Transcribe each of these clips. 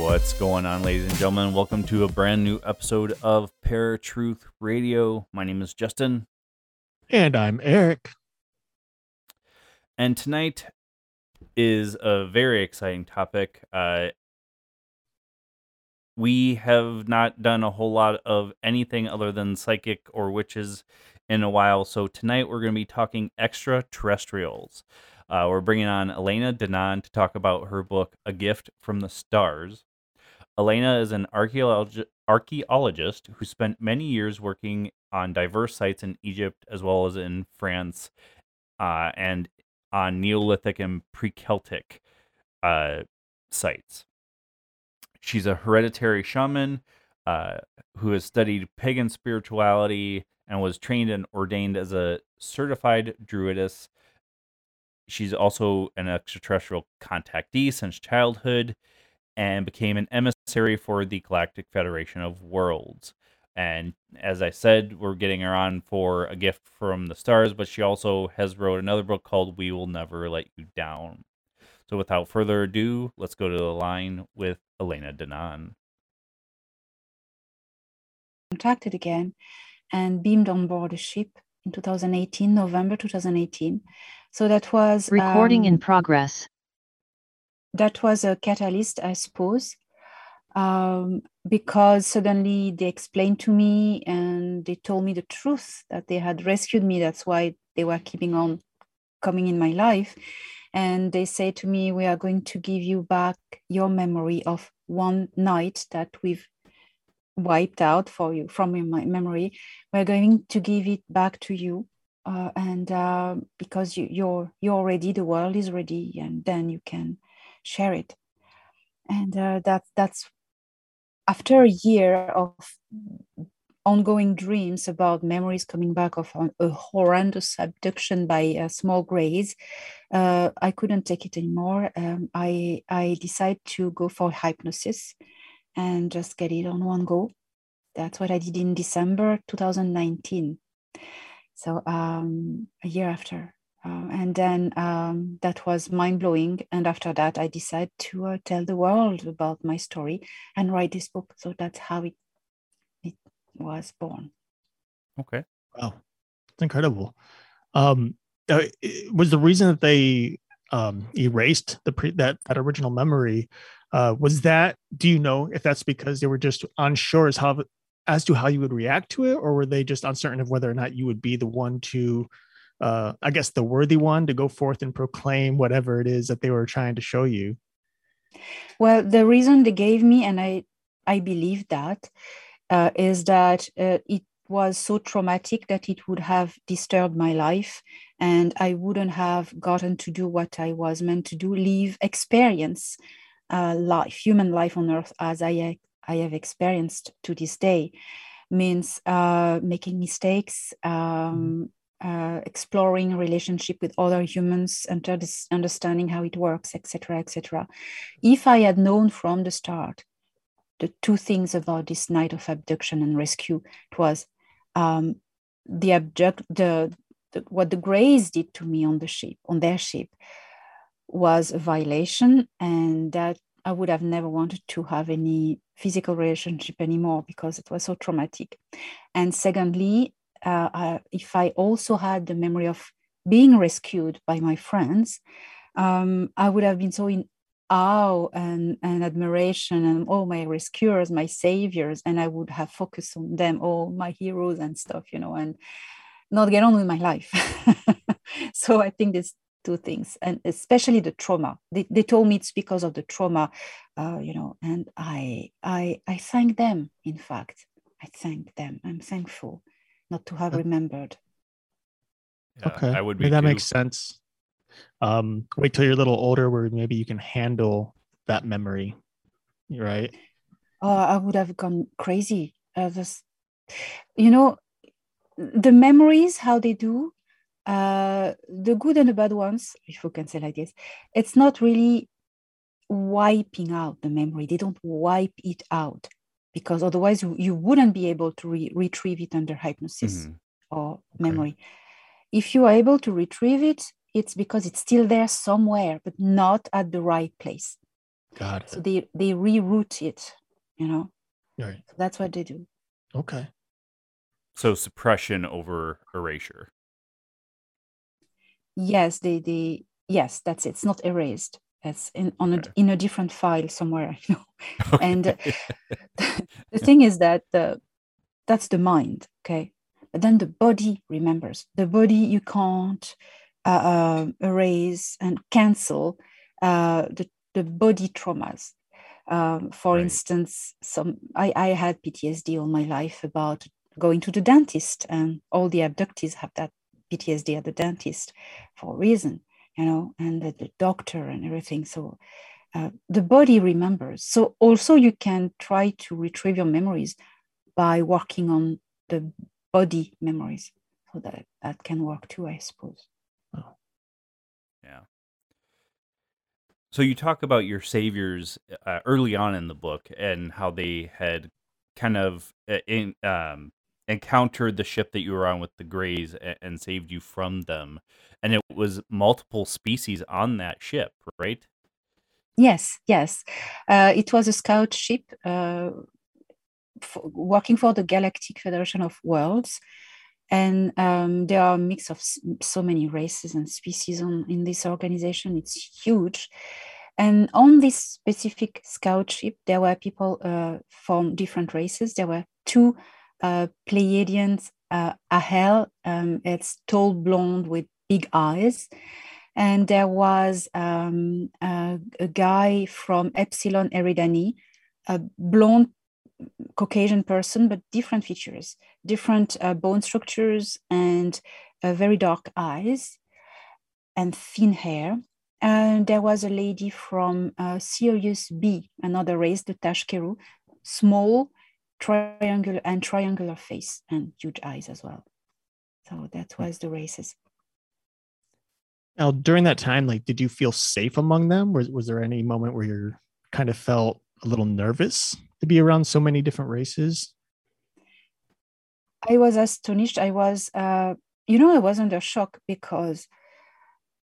What's going on, ladies and gentlemen? Welcome to a brand new episode of Paratruth Radio. My name is Justin, And I'm Eric. and tonight is a very exciting topic. Uh, we have not done a whole lot of anything other than psychic or witches in a while, so tonight we're going to be talking extraterrestrials. Uh, we're bringing on Elena Danaan to talk about her book, A Gift from the Stars. Elena is an archaeolog- archaeologist who spent many years working on diverse sites in Egypt as well as in France uh, and on Neolithic and pre Celtic uh, sites. She's a hereditary shaman uh, who has studied pagan spirituality and was trained and ordained as a certified druidess. She's also an extraterrestrial contactee since childhood and became an emissary for the Galactic Federation of Worlds. And as I said, we're getting her on for a gift from the stars, but she also has wrote another book called We Will Never Let You Down. So without further ado, let's go to the line with Elena Danaan. contacted again and beamed on board a ship in 2018, November 2018. So that was Recording in um, progress. That was a catalyst, I suppose, um, because suddenly they explained to me and they told me the truth that they had rescued me. That's why they were keeping on coming in my life. And they say to me, We are going to give you back your memory of one night that we've wiped out for you from your memory. We're going to give it back to you. Uh, and uh, because you, you're you're ready, the world is ready, and then you can share it. And uh, that that's after a year of ongoing dreams about memories coming back of a, a horrendous abduction by uh, small greys, uh, I couldn't take it anymore. Um, I I decided to go for hypnosis and just get it on one go. That's what I did in December 2019. So um, a year after. Uh, and then um, that was mind blowing. And after that, I decided to uh, tell the world about my story and write this book. So that's how it, it was born. Okay. Wow, it's incredible. Um, uh, was the reason that they um, erased the pre- that that original memory? Uh, was that? Do you know if that's because they were just unsure as how as to how you would react to it, or were they just uncertain of whether or not you would be the one to, uh, I guess, the worthy one to go forth and proclaim whatever it is that they were trying to show you? Well, the reason they gave me, and I, I believe that, uh, is that uh, it was so traumatic that it would have disturbed my life, and I wouldn't have gotten to do what I was meant to do, live, experience uh, life, human life on Earth as I I have experienced to this day, means uh, making mistakes. Um, uh, exploring relationship with other humans, under understanding how it works, etc., etc if I had known from the start the two things about this night of abduction and rescue, it was um, the abduct the, the what the Greys did to me on the ship, on their ship, was a violation, and that I would have never wanted to have any physical relationship anymore because it was so traumatic. And secondly, uh, I, if I also had the memory of being rescued by my friends, um, I would have been so in awe and, and admiration and all my rescuers, my saviors, and I would have focused on them, all my heroes and stuff, you know, and not get on with my life. so I think there's two things, and especially the trauma. They, they told me it's because of the trauma, uh, you know, and I I I thank them. In fact, I thank them. I'm thankful not to have remembered. Yeah, okay, I would be that too. makes sense. Um, wait till you're a little older, where maybe you can handle that memory, right? Oh, I would have gone crazy. Uh, this, you know, the memories, how they do, uh, the good and the bad ones, if we can say like this, it's not really wiping out the memory. They don't wipe it out because otherwise you, you wouldn't be able to re- retrieve it under hypnosis Mhm. or memory. If you are able to retrieve it, it's because it's still there somewhere, but not at the right place. Got it. So they they reroute it, you know. right. That's what they do. Okay. So suppression over erasure. Yes, they they yes, that's it. It's not erased. It's in on a, Okay. in a different file somewhere, you know. And uh, the thing is that the that's the mind, okay. But then the body remembers. The body you can't uh, uh, erase and cancel uh, the the body traumas. Um, for Right. instance, some I, I had PTSD all my life about going to the dentist, and all the abductees have that PTSD at the dentist for a reason, you know, and the, the doctor and everything. So uh, the body remembers. So also you can try to retrieve your memories by working on the body memories. So that that can work too, I suppose. Oh. Yeah. So you talk about your saviors uh, early on in the book and how they had kind of uh, in, um, encountered the ship that you were on with the Greys and, and saved you from them, and it was multiple species on that ship, right? Yes, yes. Uh, it was a scout ship uh, f- working for the Galactic Federation of Worlds. And um, there are a mix of so many races and species on, in this organization. It's huge. And on this specific scout ship, there were people uh, from different races. There were two uh, Pleiadians, uh, Ahel, um, it's tall blonde with big eyes and there was um, a, guy from Epsilon Eridani, a blonde Caucasian person, but different features, different uh, bone structures, and uh, very dark eyes and thin hair. And there was a lady from uh, Sirius B, another race, the Tashkeru, small, triangular and triangular face and huge eyes as well. So that was the races. Now, during that time, like, did you feel safe among them? Was was there any moment where you kind of felt a little nervous to be around so many different races? I was astonished. I was, uh, you know, I was under shock because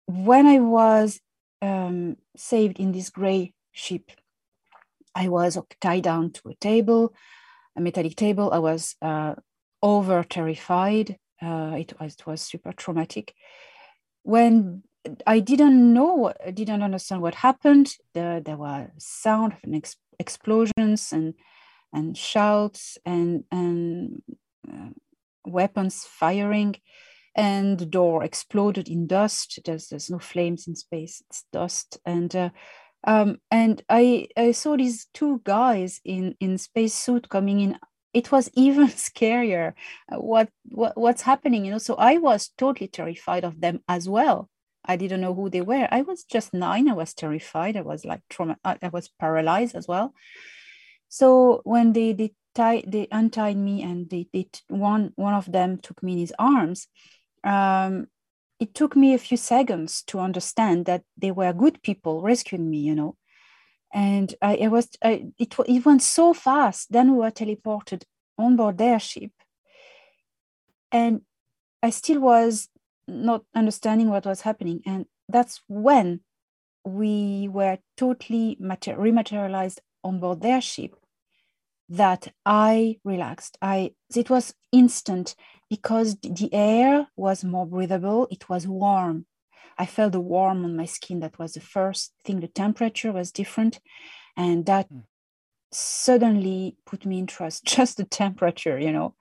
when I was um, saved in this gray ship, I was tied down to a table, a metallic table. I was uh, over terrified. Uh, it was it was super traumatic. When I didn't know, didn't understand what happened. There, there were sound of ex- explosions and and shouts and and uh, weapons firing, and the door exploded in dust. There's there's no flames in space; it's dust. And uh, um, and I I saw these two guys in in space suit coming in. It was even scarier. uh, What what what's happening? You know. So I was totally terrified of them as well. I didn't know who they were. I was just nine. I was terrified. I was like trauma. I was paralyzed as well. So when they they tied they untied me and they t- one one of them took me in his arms. Um, it took me a few seconds to understand that they were good people rescuing me. You know, and I, was I, it it went so fast. Then we were teleported on board their ship, and I still was not understanding what was happening. And that's when we were totally mater- rematerialized on board their ship that I relaxed. I it was instant because the air was more breathable. It was warm. I felt the warm on my skin. That was the first thing. The temperature was different, and that Hmm. suddenly put me in trust. Just the temperature, you know.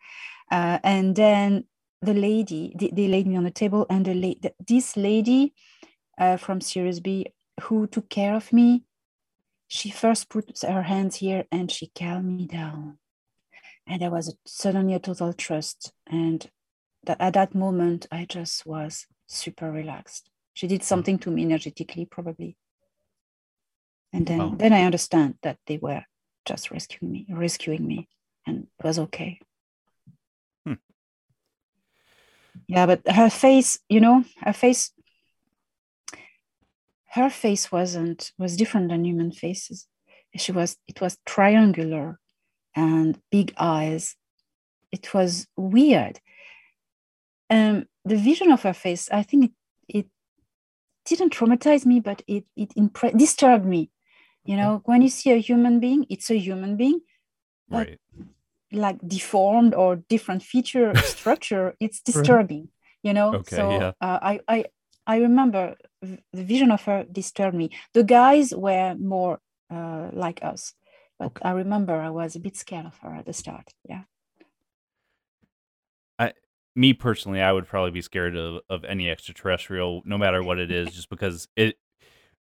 Uh, and then the lady, they, they laid me on the table, and the la- this lady uh, from Sirius B who took care of me, she first put her hands here and she calmed me down. And there was a, suddenly a total trust. And that at that moment, I just was super relaxed. She did something to me energetically, probably. And then, then I understand that they were just rescuing me, rescuing me, and it was okay. Hmm. Yeah, but her face, you know, her face her face wasn't was different than human faces she was it was triangular and big eyes. It was weird. Um the vision of her face i think it, it didn't traumatize me but it it impre- disturbed me. You know when you see a human being it's a human being right. like deformed or different feature structure it's disturbing you know? Okay, so yeah. uh, i i i remember the vision of her disturbed me. The guys were more uh, like us, but okay. I remember I was a bit scared of her at the start. Yeah. I, me personally, I would probably be scared of, of any extraterrestrial, no matter what it is, just because it,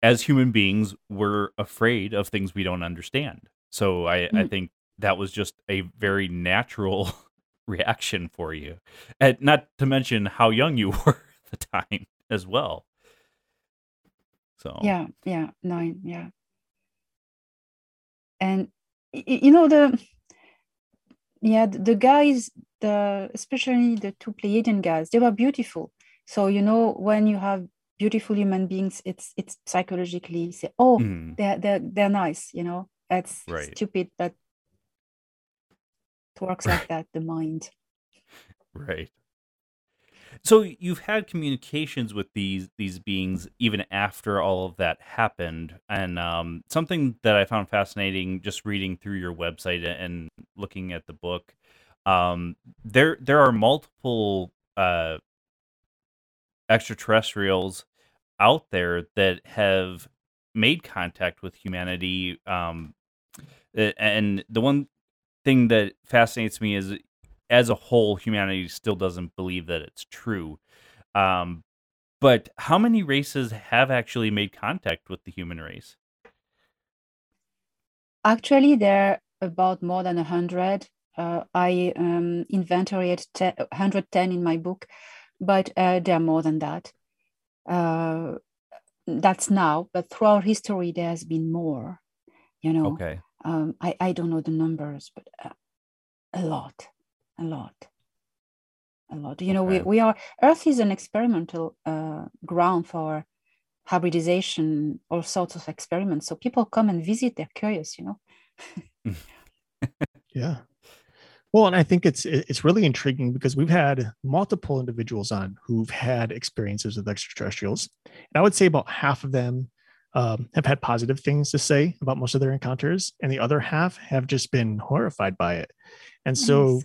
as human beings, we're afraid of things we don't understand. So I, mm. I think that was just a very natural reaction for you, and not to mention how young you were at the time as well. So yeah, yeah, nine, yeah. And you know the yeah the guys the especially the two Pleiadian guys they were beautiful. So you know when you have beautiful human beings, it's it's psychologically say oh mm. they're they're they're nice. You know that's right. stupid, but it works like that. The mind. Right. So you've had communications with these these beings even after all of that happened, and um, something that I found fascinating just reading through your website and looking at the book. Um, there there are multiple uh, extraterrestrials out there that have made contact with humanity. Um, and the one thing that fascinates me is as a whole, humanity still doesn't believe that it's true. Um, but how many races have actually made contact with the human race? Actually, there are about more than 100. Uh, I um, inventoried 110 in my book, but uh, there are more than that. Uh, that's now, but throughout history, there has been more. You know, okay. Um, I, I don't know the numbers, but uh, a lot a lot. A lot. You know okay. we, we are earth is an experimental uh, ground for hybridization all sorts of experiments. So people come and visit they're curious you know? Yeah. Well and i think it's it's really intriguing because we've had multiple individuals on who've had experiences with extraterrestrials. And i would say about half of them um, have had positive things to say about most of their encounters and the other half have just been horrified by it. And so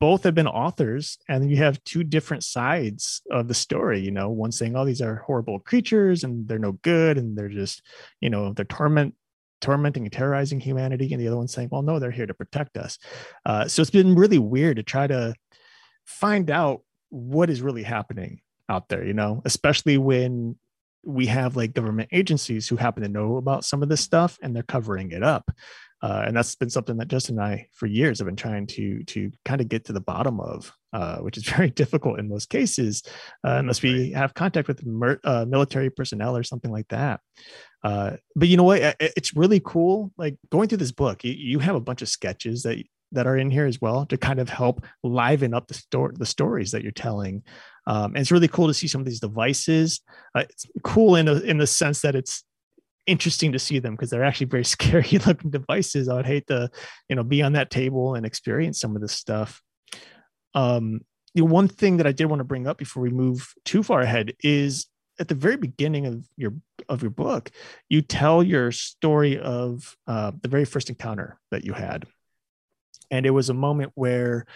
both have been authors and you have two different sides of the story you know one saying oh these are horrible creatures and they're no good and they're just you know they're torment tormenting and terrorizing humanity and the other one saying well no they're here to protect us. Uh, so it's been really weird to try to find out what is really happening out there you know especially when we have like government agencies who happen to know about some of this stuff and they're covering it up uh, and that's been something that Justin and I, for years, have been trying to to kind of get to the bottom of, uh, which is very difficult in most cases, uh, unless we have contact with mer- uh, military personnel or something like that. Uh, but you know what? It's really cool. Like going through this book, you, you have a bunch of sketches that that are in here as well to kind of help liven up the story, the stories that you're telling. Um, and it's really cool to see some of these devices. Uh, it's cool in a, in the sense that it's interesting to see them because they're actually very scary looking devices. I would hate to, you know, be on that table and experience some of this stuff. Um, the one thing that I did want to bring up before we move too far ahead is at the very beginning of your of your book, you tell your story of uh, the very first encounter that you had, and it was a moment where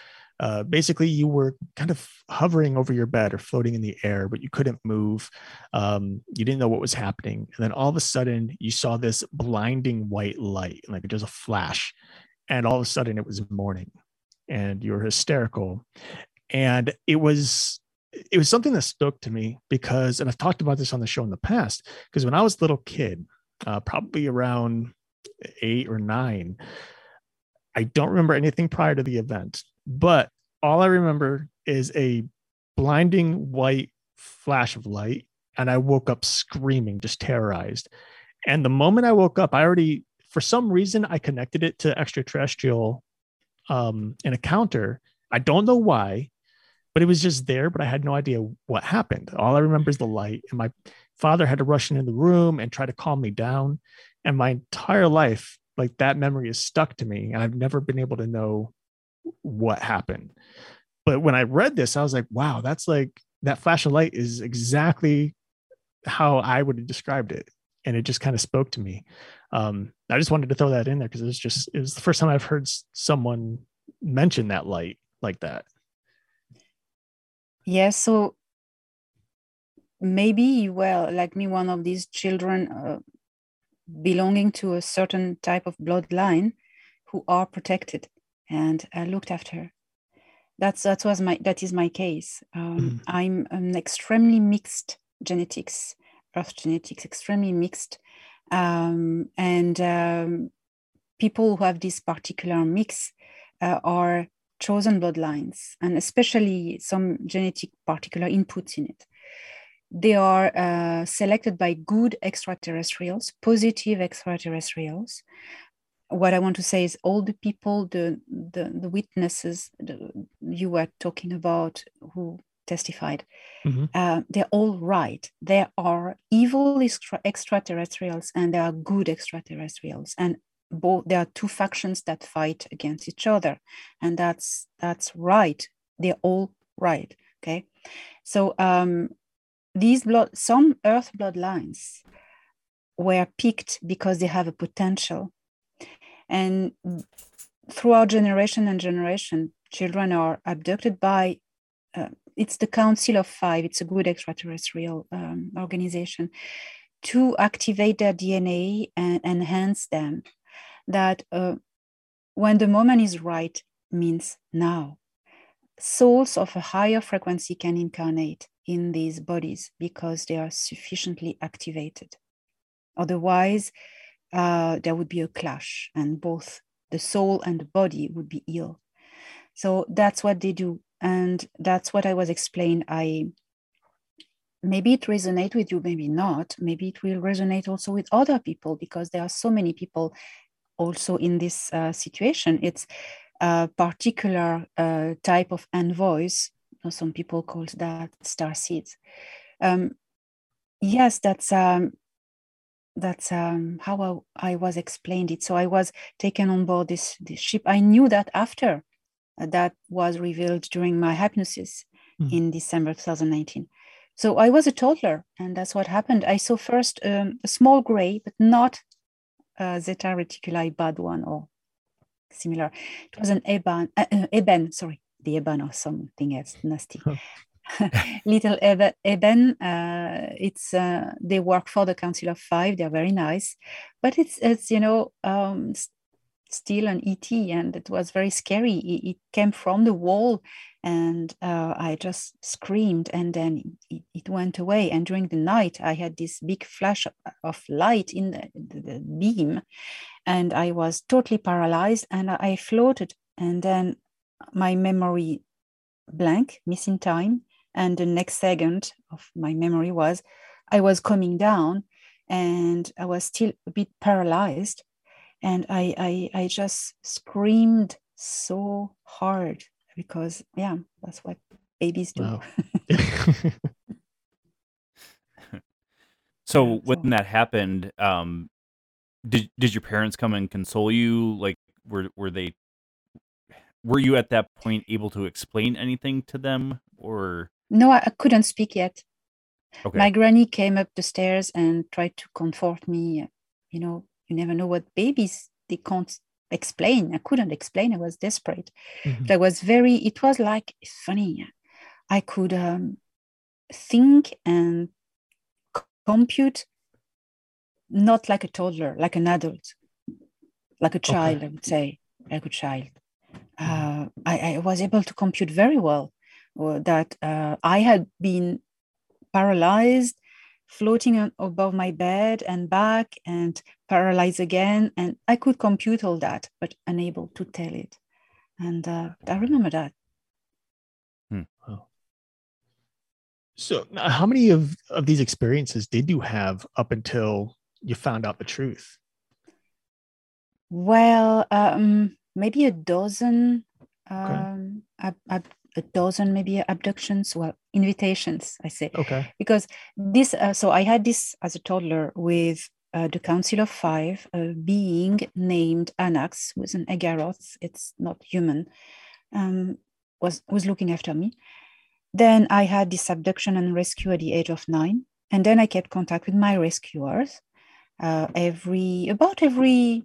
uh, basically you were kind of hovering over your bed or floating in the air, but you couldn't move. Um, you didn't know what was happening. And then all of a sudden you saw this blinding white light, like just a flash. And all of a sudden it was morning and you were hysterical. and it was it was something that spoke to me because and i've talked about this on the show in the past because when i was a little kid uh, probably around eight or nine i don't remember anything prior to the event but all i remember is a blinding white flash of light and i woke up screaming just terrorized. And the moment i woke up i already for some reason i connected it to extraterrestrial um in a counter i don't know why but it was just there but i had no idea what happened. All i remember is the light and my father had to rush into the room and try to calm me down. And my entire life like that memory is stuck to me and i've never been able to know what happened. But when i read this i was like wow that's like that flash of light is exactly how i would have described it and it just kind of spoke to me. Um, i just wanted to throw that in there because it was just it was the first time i've heard someone mention that light like that. Yeah so maybe you were like me one of these children uh, belonging to a certain type of bloodline who are protected. And uh, looked after that's that was my that is my case. Um, mm. i'm an extremely mixed genetics earth genetics extremely mixed. Um, and um, people who have this particular mix uh, are chosen bloodlines and especially some genetic particular inputs in it they are uh, selected by good extraterrestrials, positive extraterrestrials. What I want to say is all the people, the the, the witnesses the, you were talking about who testified, mm-hmm. uh, they're all right. There are evil extra- extraterrestrials and there are good extraterrestrials, and both there are two factions that fight against each other, and that's that's right. They're all right. Okay, so um, these blood, some earth bloodlines were picked because they have a potential. And throughout generation and generation, children are abducted by, uh, it's the Council of Five, it's a good extraterrestrial um, organization, to activate their DNA and enhance them. That uh, when the moment is right means now. Souls of a higher frequency can incarnate in these bodies because they are sufficiently activated. Otherwise, uh, there would be a clash, and both the soul and the body would be ill. So that's what they do, and that's what I was explained. I maybe it resonate with you, maybe not. Maybe it will resonate also with other people because there are so many people also in this uh, situation. It's a particular uh, type of envoys some people call that star seeds. Um, yes, that's um, that's um, how I, I, was explained it. So I was taken on board this, this ship. I knew that after uh, that was revealed during my hypnosis mm. in December 2019. So I was a toddler, and that's what happened. I saw first um, a small gray, but not a Zeta Reticuli bad one or similar. It was an Eben, uh, uh, Eben sorry, the Eben or something else nasty. Little Eben, uh, it's uh, they work for the Council of Five. They're very nice, but it's it's you know um, still an ET, and it was very scary. It, it came from the wall, and uh, I just screamed, and then it, it, went away. And during the night, I had this big flash of, light in the, the beam, and I was totally paralyzed, and I floated. And then my memory blank, missing time. And the next second of my memory was I was coming down and I was still a bit paralyzed. And I, I, I just screamed so hard because, yeah, that's what babies do. Wow. so yeah, when so. that happened, um, did did your parents come and console you? Like, were were they were you at that point able to explain anything to them or no i couldn't speak yet okay. my granny came up the stairs and tried to comfort me you know you never know what babies they can't explain i couldn't explain i was desperate mm-hmm. but i was very it was like funny i could um, think and compute not like a toddler like an adult like a child okay. i would say like a child uh, I, I, was able to compute very well uh, that uh, I had been paralyzed, floating above my bed and back, and paralyzed again. And I could compute all that, but unable to tell it. And uh, I remember that. Hmm. So, how many of, of these experiences did you have up until you found out the truth? Well, um, maybe a dozen, um, ab- ab- a dozen maybe abductions, well, invitations, I say, Okay. because this. Uh, so I had this as a toddler with uh, the Council of Five, a being named Anax, who is an Agaroth. It's not human. Um, was was looking after me. Then I had this abduction and rescue at the age of nine, and then I kept contact with my rescuers uh, every about every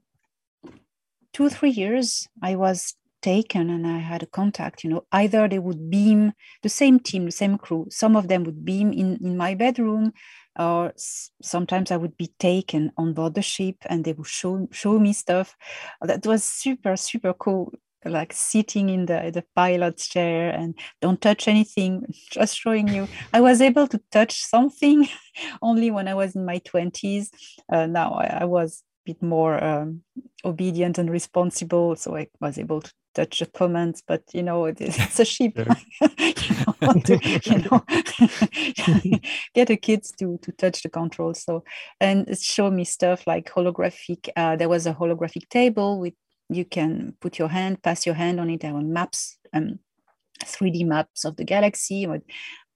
two three years i was taken and i had a contact you know either they would beam the same team the same crew some of them would beam in in my bedroom or s- sometimes i would be taken on board the ship and they would show show me stuff. That was super super cool like sitting in the the pilot's chair and don't touch anything just showing you. I was able to touch something only when i was in my 20s uh, now I, I was bit more um, obedient and responsible. So i was able to touch the comments but you know it, it's a sheep. You know, want to, you know get the kids to to touch the controls. So and it showed me stuff like holographic uh, there was a holographic table with you can put your hand pass your hand on it there were maps um 3d maps of the galaxy with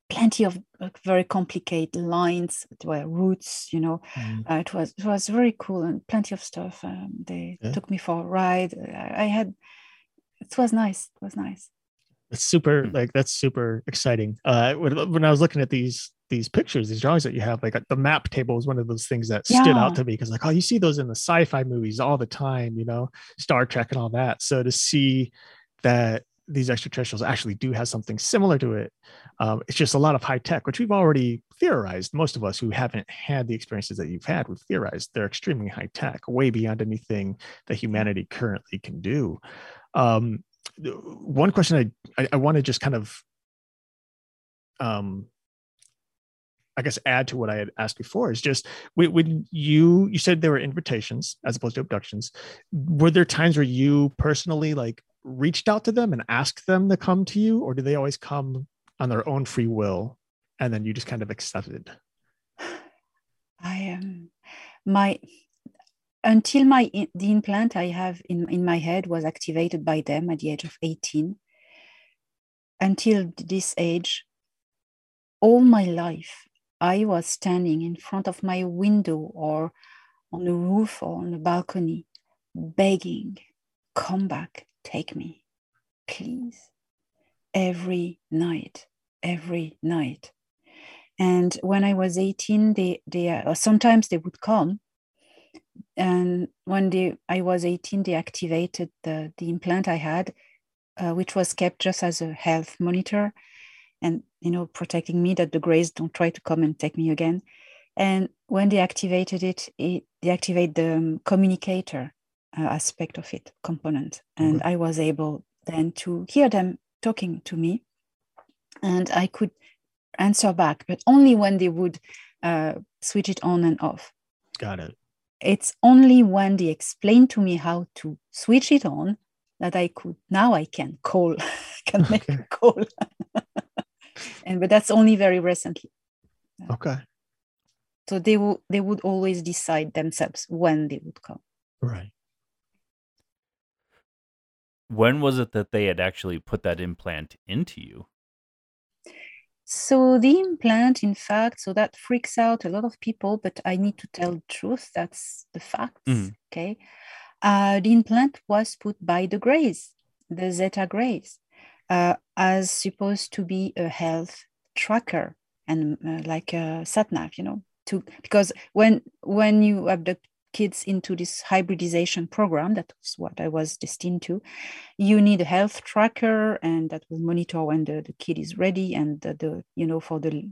plenty of uh, very complicated lines that were routes you know Mm. uh, it was it was very cool and plenty of stuff um, they Yeah. took me for a ride I, I had it was nice it was nice It's super Hmm. like that's super exciting. Uh, when, when I was looking at these these pictures, these drawings that you have, like uh, the map table is one of those things that stood out to me because like, oh, you see those in the sci-fi movies all the time, you know, Star Trek and all that. So to see that these extraterrestrials actually do have something similar to it, um, it's just a lot of high tech, which we've already theorized. Most of us who haven't had the experiences that you've had, we've theorized they're extremely high tech, way beyond anything that humanity currently can do. Um, one question I I, I want to just kind of um I guess add to what I had asked before is just when, you you said there were invitations as opposed to abductions. Were there times where you personally like reached out to them and asked them to come to you, or do they always come on their own free will and then you just kind of accepted? I am my until my the implant I have in, in my head was activated by them at the age of 18. Until this age, all my life, I was standing in front of my window or on the roof or on the balcony, begging, come back, take me, please. Every night, every night. And when I was 18, they, they uh, sometimes they would come. And when they, I was 18, they activated the, the implant I had, uh, which was kept just as a health monitor and, you know, protecting me that the grays don't try to come and take me again. And when they activated it, it they activate the um, communicator uh, aspect of it, component. And I was able then to hear them talking to me. And I could answer back, but only when they would uh, switch it on and off. Got it. It's only when they explained to me how to switch it on that I could now I can call, can make a call. and but that's only very recently. Okay. So they will they would always decide themselves when they would come. Right. When was it that they had actually put that implant into you? So the implant, in fact, so that freaks out a lot of people, but I need to tell the truth. That's the facts. Mhm. Okay. Uh, the implant was put by the Greys, the Zeta Greys, uh, as supposed to be a health tracker and uh, like a sat nav, you know, to because when when you abduct kids into this hybridization program, that was what I was destined to, you need a health tracker and that will monitor when the, the kid is ready and the, the you know for the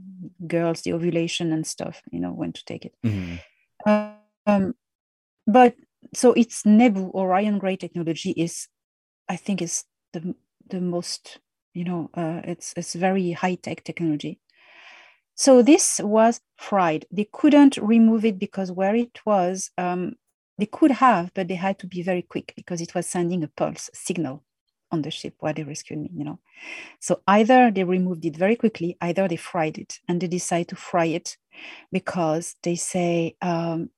girls the ovulation and stuff you know when to take it Mhm. um, but so it's nebu orion gray technology is i think is the the most you know, uh, it's it's very high tech technology. So this was fried. They couldn't remove it because where it was, um, they could have, but they had to be very quick because it was sending a pulse signal on the ship while they rescued me, you know. So either they removed it very quickly, either they fried it and they decide to fry it because they say um,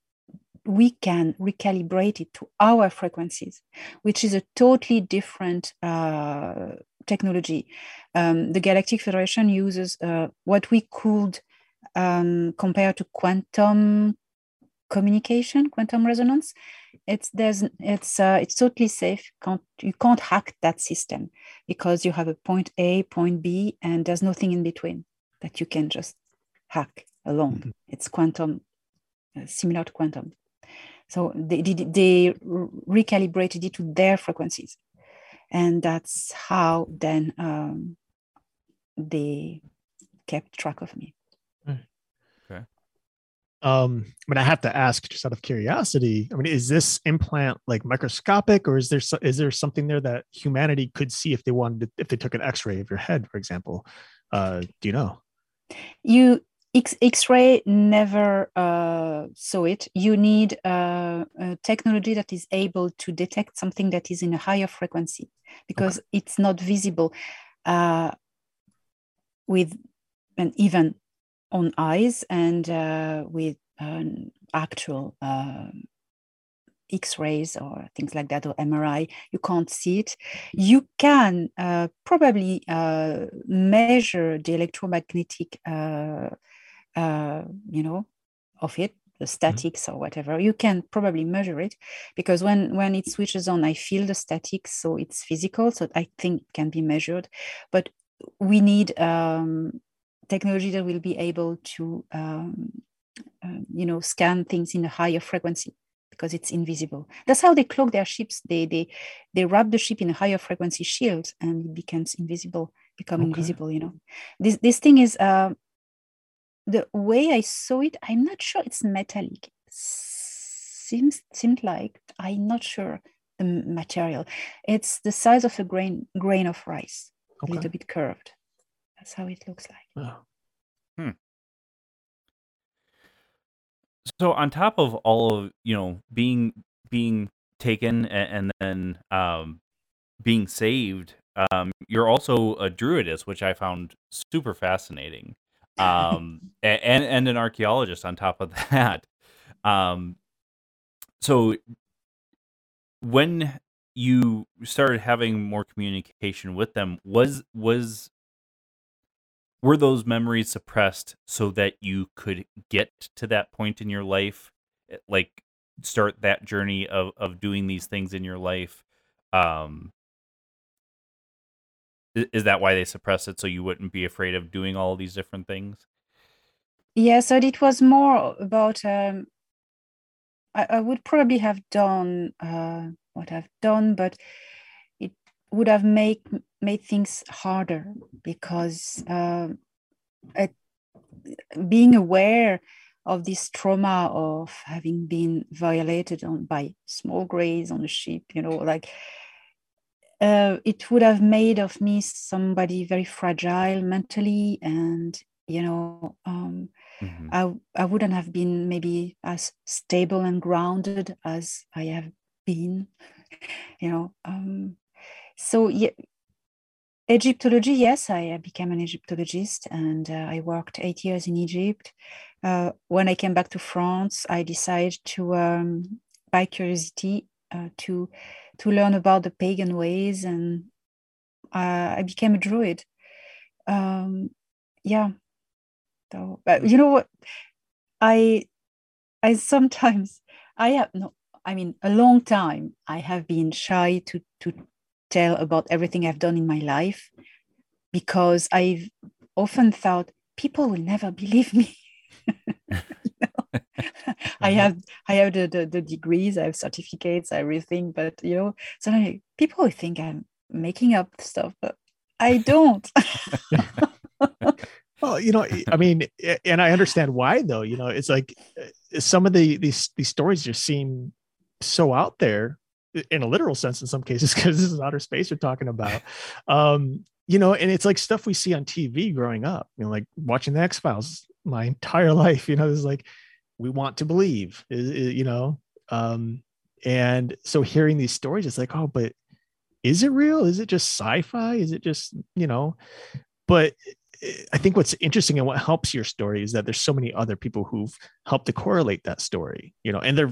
we can recalibrate it to our frequencies, which is a totally different uh, technology. Um, the Galactic Federation uses uh, what we could um, compare to quantum communication, quantum resonance. It's there's it's uh, it's totally safe. Can't, you can't hack that system because you have a point A, point B, and there's nothing in between that you can just hack along. Mm-hmm. It's quantum, uh, similar to quantum. So they, they, they recalibrated it to their frequencies. And that's how then um, they kept track of me. Hmm. Okay. Um, I mean, I have to ask just out of curiosity. I mean, is this implant like microscopic, or is there is there something there that humanity could see if they wanted to, if they took an X-ray of your head, for example? Uh, do you know? You X- X-ray never uh, saw it. You need uh, a technology that is able to detect something that is in a higher frequency because okay. it's not visible uh, with an even on eyes and uh, with an actual um, X-rays or things like that or MRI. You can't see it. You can uh, probably uh, measure the electromagnetic uh, you know, of it, the mm-hmm. statics mm-hmm. or whatever. You can probably measure it because when when it switches on, I feel the statics, so it's physical. So I think it can be measured, but we need um, technology that will be able to, um, uh, you know, scan things in a higher frequency because it's invisible. That's how they cloak their ships. They they they wrap the ship in a higher frequency shield and it becomes invisible, become okay. invisible. You know, this this thing is. Uh, the way I saw it, I'm not sure it's metallic. Seems seemed like I'm not sure the material. It's the size of a grain grain of rice, okay. a little bit curved. That's how it looks like. Oh. Hmm. So on top of all of you know being being taken and, and then um, being saved, um, you're also a druidess, which I found super fascinating um, and and an archaeologist on top of that. Um, so when you started having more communication with them, was was were those memories suppressed so that you could get to that point in your life, eh, like start that journey of of doing these things in your life? Um, is that why they suppress it so you wouldn't be afraid of doing all these different things? Yeah, so it was more about um, I, I would probably have done uh, what I've done, but it would have made made things harder because uh, it, being aware of this trauma of having been violated on by small grays on the ship, you know, like uh, it would have made of me somebody very fragile mentally and you know um, mm-hmm. I, I wouldn't have been maybe as stable and grounded as i have been you know um, so yeah egyptology yes i became an egyptologist and uh, i worked eight years in egypt uh, when i came back to france i decided to um, by curiosity uh, to to learn about the pagan ways and uh, i became a druid. Um, yeah. So but you know what? I i sometimes i have no i mean a long time i have been shy to to tell about everything i've done in my life because i've often thought people will never believe me I have I have the, the, the degrees, I have certificates, everything, but you know, suddenly people think I'm making up stuff, but I don't. well, you know, I mean, and I understand why though. You know, it's like uh, some of the these these stories just seem so out there in a literal sense in some cases because this is outer space we're talking about um you know, and it's like stuff we see on TV growing up, you know, like watching the X Files my entire life, you know, it's like, we want to believe, you know, um, and so hearing these stories, it's like, oh, but is it real? Is it just sci-fi? Is it just, you know, but I think what's interesting and what helps your story is that there's so many other people who've helped to correlate that story, you know, and they're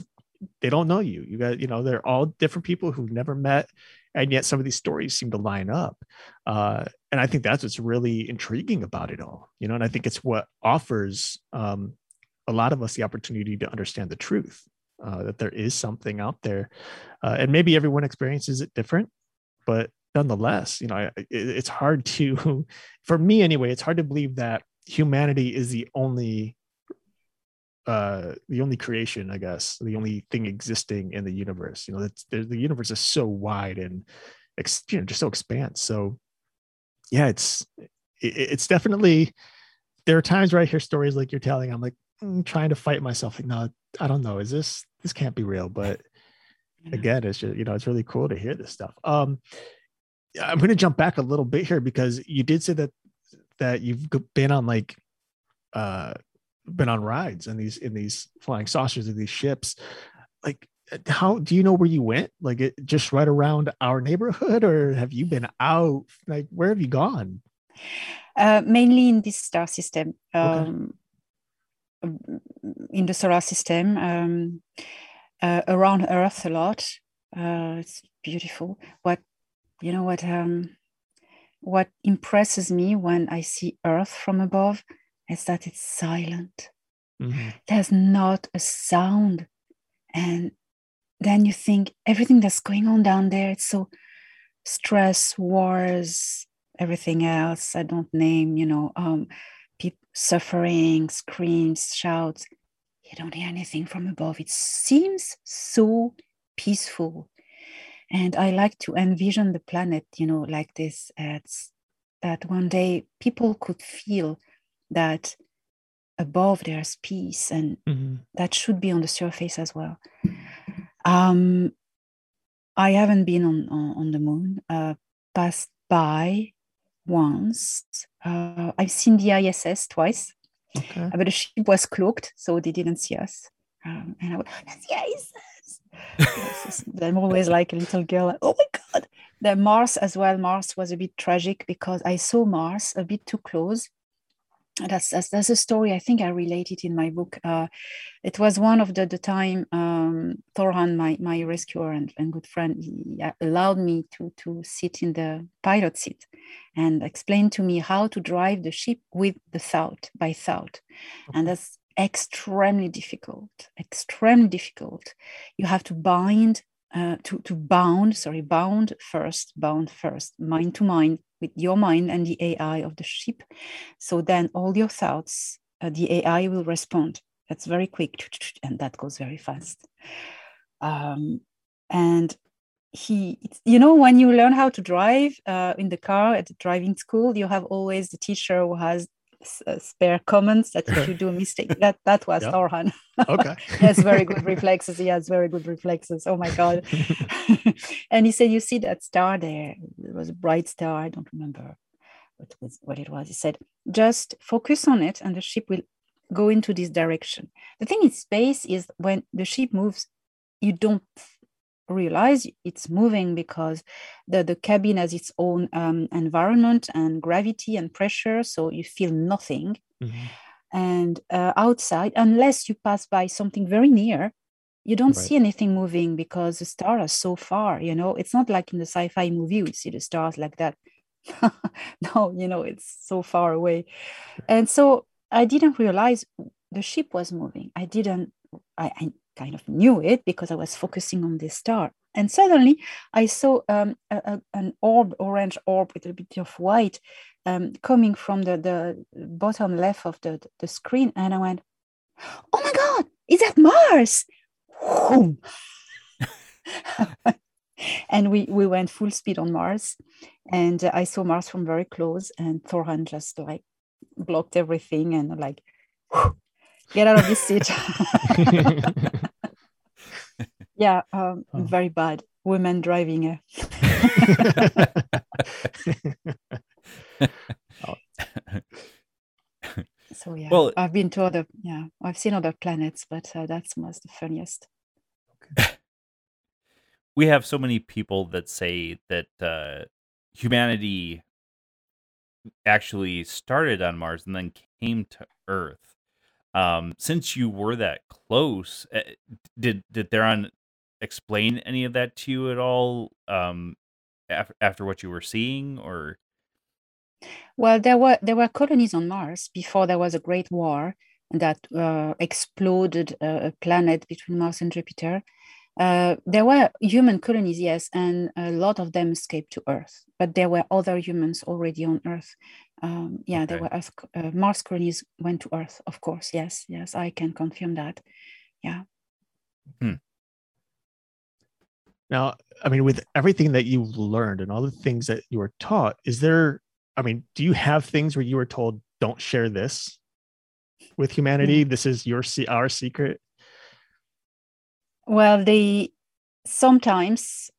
they don't know you. You got, you know, they're all different people who've never met, and yet some of these stories seem to line up. Uh, and I think that's what's really intriguing about it all, you know. And I think it's what offers um, a lot of us the opportunity to understand the truth, uh, that there is something out there, uh, and maybe everyone experiences it different, but nonetheless, you know, it, it's hard to, for me anyway, it's hard to believe that humanity is the only uh the only creation i guess the only thing existing in the universe. You know the universe is so wide and you know just so expanse. So yeah it's it, it's definitely there are times where i hear stories like you're telling i'm like trying to fight myself like no i don't know. Is this this can't be real. But again it's just you know it's really cool to hear this stuff. Um i'm going to jump back a little bit here because you did say that that you've been on like uh been on rides in these in these flying saucers of these ships. Like how do you know where you went? Like it just right around our neighborhood or have you been out? Like where have you gone? Uh, mainly in this star system. Um, okay. In the solar system um, uh, around earth a lot uh, it's beautiful what you know what um, what impresses me when i see earth from above is that it's silent. Mm-hmm. There's not a sound. And then you think everything that's going on down there, it's so stress, wars, everything else I don't name, you know, um, people suffering, screams, shouts. You don't hear anything from above. It seems so peaceful. And I like to envision the planet, you know, like this. That one day people could feel that above there's peace and mm-hmm. that should be on the surface as well um, i haven't been on on, on the moon uh, passed by once uh, i've seen the iss twice. Okay. but the ship was cloaked so they didn't see us. Um, and i went that's the iss i'm always like a little girl. Like, oh my god. The mars as well. Mars was a bit tragic because i saw mars a bit too close that's, that's that's a story I think I related in my book. Uh, it was one of the the time um, Thor Han, my my rescuer and, and good friend, he allowed me to to sit in the pilot seat and explain to me how to drive the ship with the thought by thought, okay. and that's extremely difficult. Extremely difficult. You have to bind uh, to to bound sorry bound first bound first mind to mind with your mind and the AI of the ship. So then all your thoughts, uh, the AI will respond. That's very quick, and that goes very fast. Um, and he, you know, when you learn how to drive uh, in the car at the driving school, you have always the teacher who has Uh, spare comments that if you do a mistake that that was yeah. Thor Han. okay. He has very good reflexes he has very good reflexes. Oh my god. And he said you see that star there? It was a bright star i don't remember what was what it was. He said just focus on it and the ship will go into this direction. The thing in space is when the ship moves you don't realize it's moving because the, the cabin has its own um, environment and gravity and pressure so you feel nothing. Mm-hmm. and uh, outside unless you pass by something very near you don't right. see anything moving because the stars are so far you know? It's not like in the sci-fi movie you see the stars like that. No you know it's so far away. And so i didn't realize the ship was moving. I didn't I, I kind of knew it because I was focusing on this star. And suddenly I saw um, a, a, an orb, orange orb with a bit of white um, coming from the, the bottom left of the, the screen. And I went, oh my God, is that Mars? and we, we went full speed on Mars. And I saw Mars from very close. And Thor Han just like blocked everything and like, get out of this seat. Yeah, um, oh. very bad. Women driving. Eh? so yeah, well, I've been to other. Yeah, I've seen other planets, but uh, that's most the funniest. we have so many people that say that uh, humanity actually started on Mars and then came to Earth. Um, since you were that close, eh, did did their explain any of that to you at all? Um, after after what you were seeing, or Well, there were there were colonies on Mars before there was a great war that uh, exploded a, a planet between Mars and Jupiter. Uh, there were human colonies, yes, and a lot of them escaped to Earth. But there were other humans already on Earth. Um, yeah, there were Earth, uh, Mars colonies went to Earth, of course. Yes, yes, I can confirm that. Yeah. Now, I mean, with everything that you've learned and all the things that you were taught, is there, I mean, do you have things where you were told, don't share this with humanity? Mm. This is your, our secret? Well, the, sometimes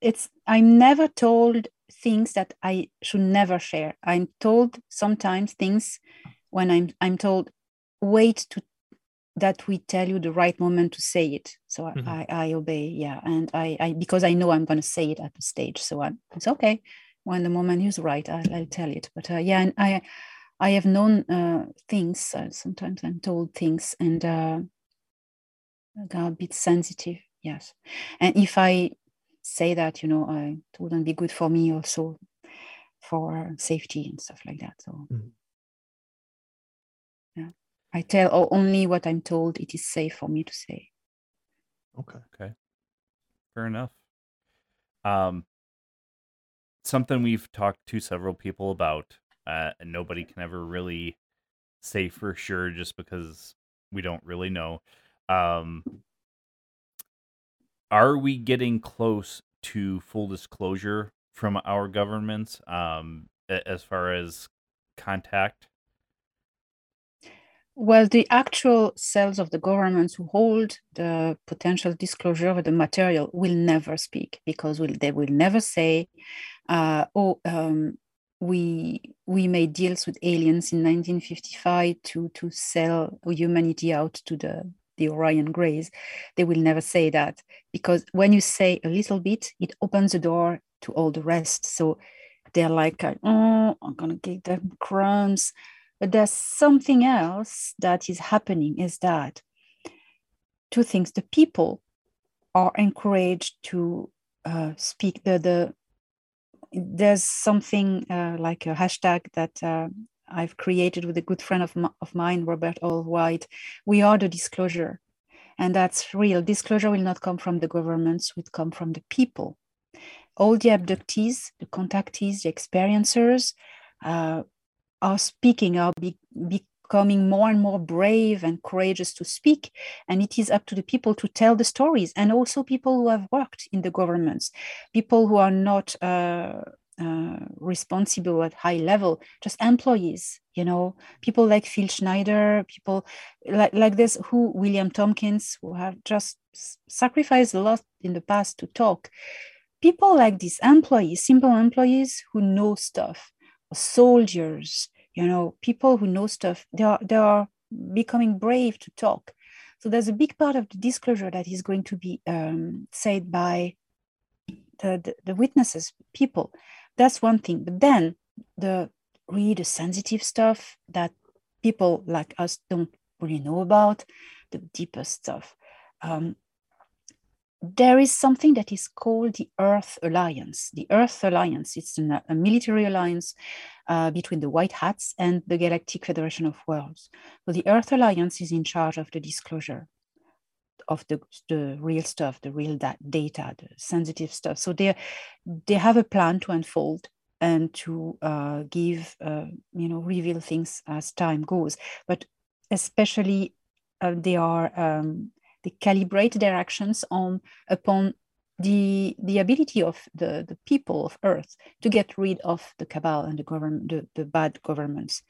it's I'm never told things that I should never share. I'm told sometimes things when I'm I'm told wait to that we tell you the right moment to say it. So I, Mhm. I, I obey, yeah, and I, I because I know I'm going to say it at the stage. So I, it's okay when the moment is right. I'll, I'll tell it. But uh, yeah, and I I have known uh, things. Uh, sometimes I'm told things, and uh, a bit sensitive. Yes, and if I say that, you know, I, it wouldn't be good for me also for safety and stuff like that. So Mhm. Yeah, I tell o- only what I'm told. It is safe for me to say. Okay. okay, fair enough. Um, something we've talked to several people about, uh, and nobody can ever really say for sure just because we don't really know. Um, are we getting close to full disclosure from our governments um, as far as contact? Well, the actual cells of the governments who hold the potential disclosure of the material will never speak because will, they will never say, uh, "Oh, um, we we made deals with aliens in 1955 to to sell humanity out to the the Orion Greys." They will never say that because when you say a little bit, it opens the door to all the rest. So they're like, "Oh, I'm gonna give them crumbs." But there's something else that is happening is that two things the people are encouraged to uh, speak the the there's something uh, like a hashtag that uh, I've created with a good friend of, m- of mine, Robert Allwhite. We are the disclosure. And that's real. Disclosure will not come from the governments, it will come from the people. All the abductees, the contactees, the experiencers, uh, are speaking, are be, becoming more and more brave and courageous to speak. And it is up to the people to tell the stories, and also people who have worked in the governments, people who are not uh, uh, responsible at high level, just employees. You know, people like Phil Schneider, people like like this, who William Tompkins, who have just sacrificed a lot in the past to talk. People like these employees, simple employees who know stuff, soldiers, you know, people who know stuff, they are they are becoming brave to talk. So there's a big part of the disclosure that is going to be um, said by the, the, the witnesses, people. That's one thing. But then the really the sensitive stuff that people like us don't really know about, the deeper stuff. Um, there is something that is called the Earth Alliance. The Earth Alliance, it's an, a military alliance uh, between the White Hats and the Galactic Federation of Worlds. So the Earth Alliance is in charge of the disclosure of the, the real stuff, the real da- data, the sensitive stuff. So they they have a plan to unfold and to uh, give, uh, you know, reveal things as time goes. But especially, uh, they are um, they calibrate their actions on upon the the ability of the the people of Earth to get rid of the cabal and the government, the, the bad governments,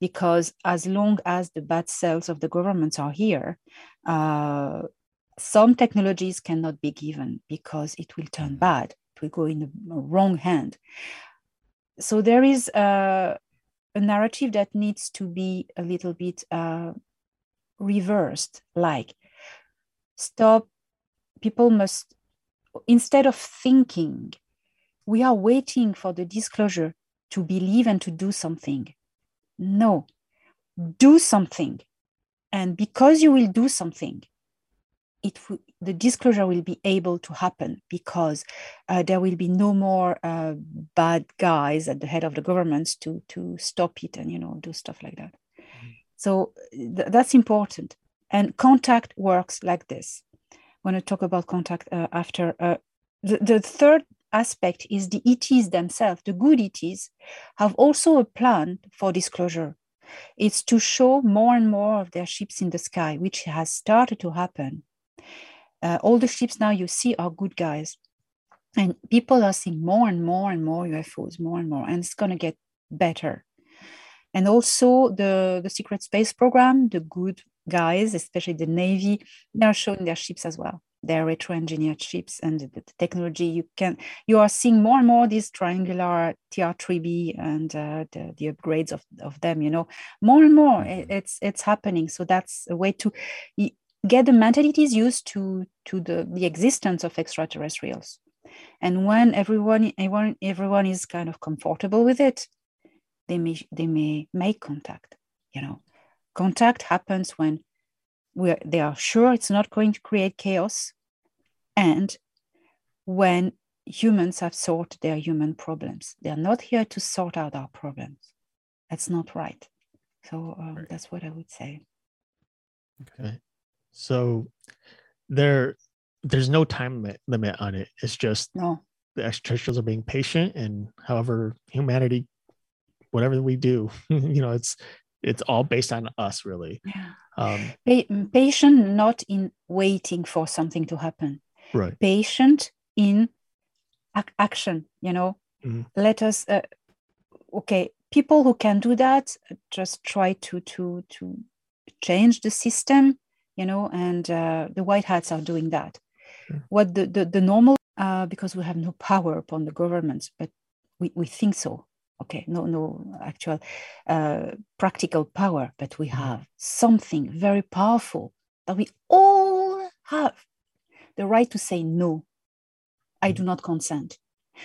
because as long as the bad cells of the governments are here, uh, some technologies cannot be given because it will turn bad. It will go in the wrong hand. So there is uh, a narrative that needs to be a little bit uh, reversed like stop people must instead of thinking we are waiting for the disclosure to believe and to do something. No do something. And because you will do something it w- the disclosure will be able to happen because uh, there will be no more uh, bad guys at the head of the governments to to stop it and you know do stuff like that. Mm-hmm. so th- that's important and contact works like this. When i talk about contact uh, after uh, the, the third aspect is the ets themselves the good ets have also a plan for disclosure. It's to show more and more of their ships in the sky which has started to happen. Uh, all the ships now you see are good guys. And people are seeing more and more and more ufos more and more and it's going to get better. And also the the secret space program the good guys especially the navy they are showing their ships as well. Their retro engineered ships and the, the, technology you can you are seeing more and more these triangular tr3b and uh, the, the upgrades of, of them you know more and more it, mm-hmm. it's it's happening. So that's a way to get the mentalities used to to the, the existence of extraterrestrials. And when everyone everyone everyone is kind of comfortable with it they may they may make contact you know contact happens when we they are sure it's not going to create chaos and when humans have sorted their human problems they are not here to sort out our problems that's not right so um, right. that's what i would say okay so there there's no time limit on it. It's just no. the extraterrestrials are being patient and however humanity whatever we do, you know, it's it's all based on us really. Yeah. Um, patient not in waiting for something to happen. Right. Patient in ac- action, you know. Mm-hmm. Let us uh, okay, people who can do that just try to to to change the system you know, and uh, the white hats are doing that. Sure. What the, the, the normal, uh, because we have no power upon the governments, but we, we think so. Okay, no, no actual uh, practical power, but we mm-hmm. have something very powerful that we all have the right to say no. I do mm-hmm. not consent.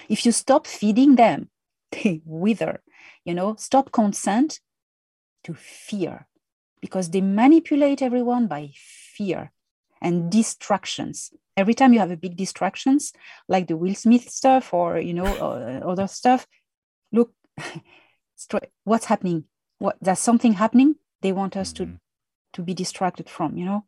If you stop feeding them, they wither. You know, stop consent to fear because they manipulate everyone by fear and distractions. Every time you have a big distractions, like the Will Smith stuff or you know uh, other stuff, look, what's happening? What there's something happening. They want us mm-hmm. to to be distracted from, you know,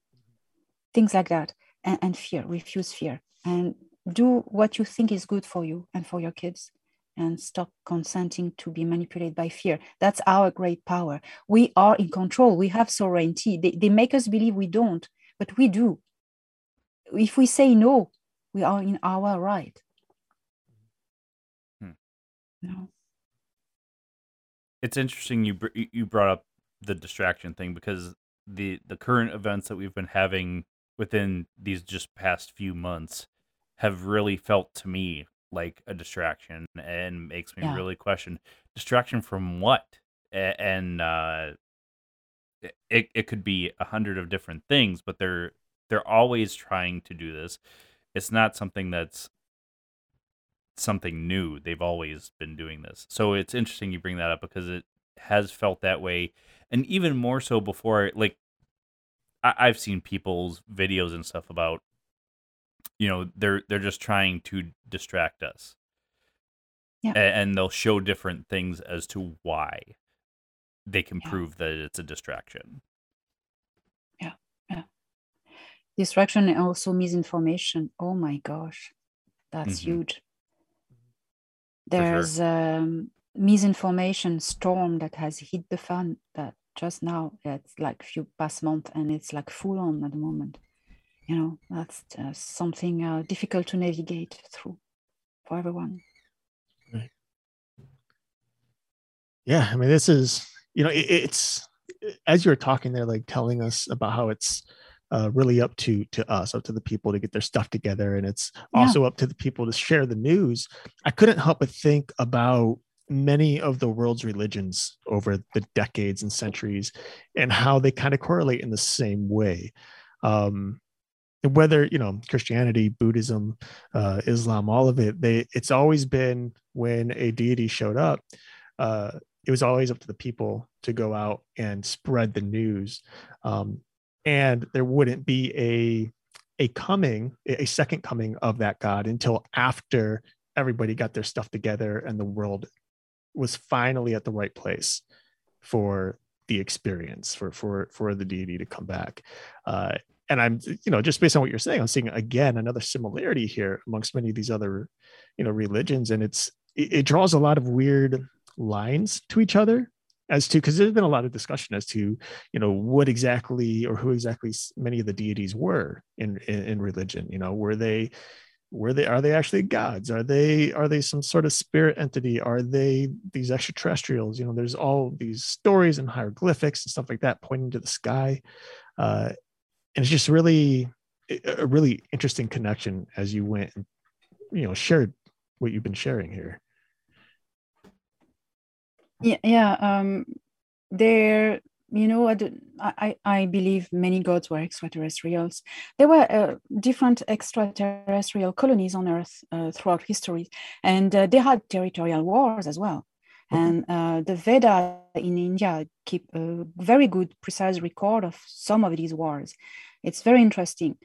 things like that, and, and fear. Refuse fear and do what you think is good for you and for your kids and stop consenting to be manipulated by fear. That's our great power. We are in control. We have sovereignty. They, they make us believe we don't, but we do. If we say no, we are in our right. Hmm. No. It's interesting you you brought up the distraction thing because the the current events that we've been having within these just past few months have really felt to me like a distraction and makes me yeah. really question distraction from what and uh it, it could be a hundred of different things but they're they're always trying to do this it's not something that's something new they've always been doing this so it's interesting you bring that up because it has felt that way and even more so before like I, i've seen people's videos and stuff about you know they're they're just trying to distract us yeah. and, they'll show different things as to why they can yeah. prove that it's a distraction yeah yeah distraction and also misinformation oh my gosh that's mm-hmm. huge there's sure. um misinformation storm that has hit the fan that just now it's like few past month and it's like full on at the moment you know that's uh, something uh, difficult to navigate through for everyone right. yeah i mean this is you know it, it's as you're talking there like telling us about how it's uh, really up to to us up to the people to get their stuff together and it's yeah. also up to the people to share the news i couldn't help but think about many of the world's religions over the decades and centuries and how they kind of correlate in the same way. Um, whether you know christianity buddhism uh, islam all of it they it's always been when a deity showed up uh, it was always up to the people to go out and spread the news um, and there wouldn't be a a coming a second coming of that god until after everybody got their stuff together and the world was finally at the right place for the experience for for for the deity to come back. Uh, and i'm you know just based on what you're saying i'm seeing again another similarity here amongst many of these other you know religions. And it's it, it draws a lot of weird lines to each other as to because there's been a lot of discussion as to you know what exactly or who exactly many of the deities were in in, in religion you know were they were they are they actually gods? Are they are they some sort of spirit entity? Are they these extraterrestrials? You know there's all these stories and hieroglyphics and stuff like that pointing to the sky uh, and it's just really a really interesting connection as you went and you know shared what you've been sharing here yeah yeah um there you know I, I believe many gods were extraterrestrials. There were uh, different extraterrestrial colonies on earth uh, throughout history and uh, they had territorial wars as well. And uh, the veda in india keep a very good precise record of some of these wars. It's very interesting.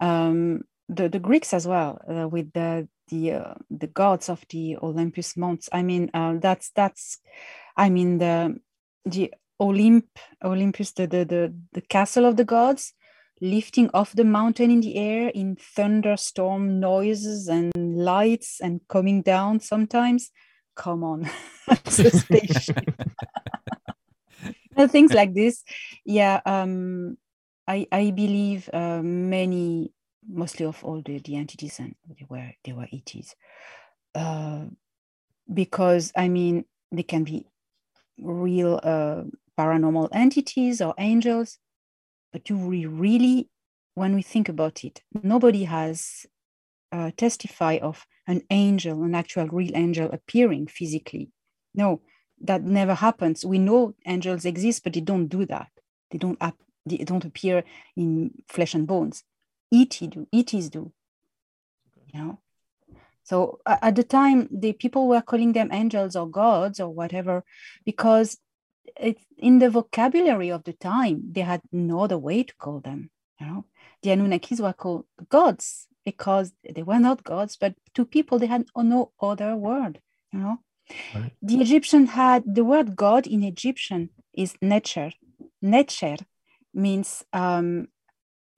Um, the, the greeks as well uh, with the the, uh, the gods of the olympus months i mean that's that's i mean the the Olymp, Olympus, the, the, the, the castle of the gods, lifting off the mountain in the air in thunderstorm noises and lights and coming down sometimes. Come on, spaceship. Things like this. Yeah, um, I, I believe uh, many, mostly of all the, the entities, and they were, they were ETs. Uh, because, I mean, they can be real uh, paranormal entities or angels. But do we really, when we think about it, nobody has uh, testify of an angel, an actual real angel appearing physically. No, that never happens. We know angels exist, but they don't do that. They don't they don't appear in flesh and bones. ET do. ETs do. You know. So at the time, the people were calling them angels or gods or whatever, because it's in the vocabulary of the time they had no other way to call them you know the anunnakis were called gods because they were not gods but to people they had no other word you know right. the egyptian had the word god in egyptian is necher necher means um,